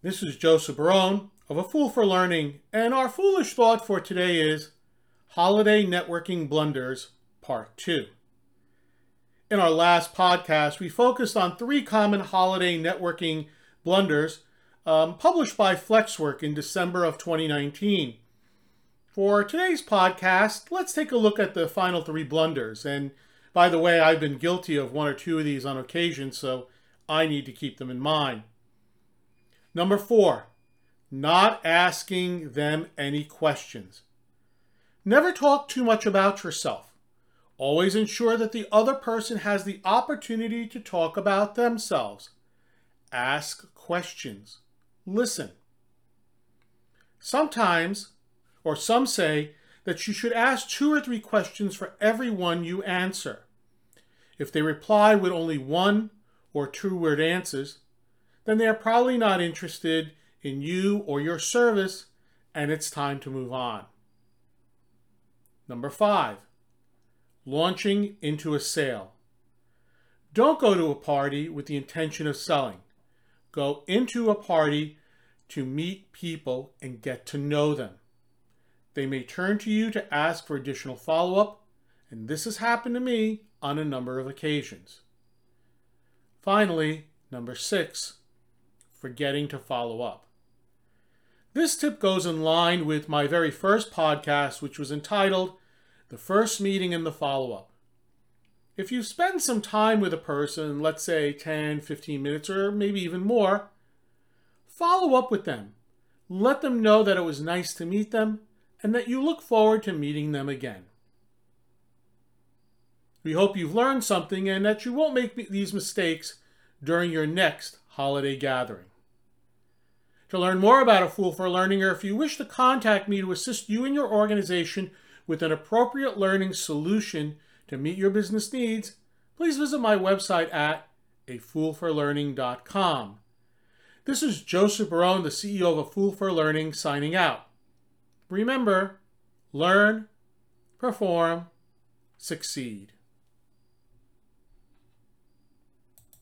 This is Joseph Barone of A Fool for Learning, and our foolish thought for today is Holiday Networking Blunders, Part 2. In our last podcast, we focused on three common holiday networking blunders um, published by Flexwork in December of 2019. For today's podcast, let's take a look at the final three blunders. And by the way, I've been guilty of one or two of these on occasion, so I need to keep them in mind. Number four, not asking them any questions. Never talk too much about yourself. Always ensure that the other person has the opportunity to talk about themselves. Ask questions. Listen. Sometimes, or some say, that you should ask two or three questions for every one you answer. If they reply with only one or two word answers, then they are probably not interested in you or your service, and it's time to move on. Number five, launching into a sale. Don't go to a party with the intention of selling. Go into a party to meet people and get to know them. They may turn to you to ask for additional follow up, and this has happened to me on a number of occasions. Finally, number six, forgetting to follow up. This tip goes in line with my very first podcast, which was entitled The First Meeting and the Follow Up. If you spend some time with a person, let's say 10, 15 minutes, or maybe even more, follow up with them. Let them know that it was nice to meet them and that you look forward to meeting them again. We hope you've learned something and that you won't make these mistakes during your next holiday gathering. To learn more about A Fool for Learning, or if you wish to contact me to assist you and your organization with an appropriate learning solution to meet your business needs, please visit my website at afoolforlearning.com. This is Joseph Barone, the CEO of A Fool for Learning, signing out. Remember, learn, perform, succeed.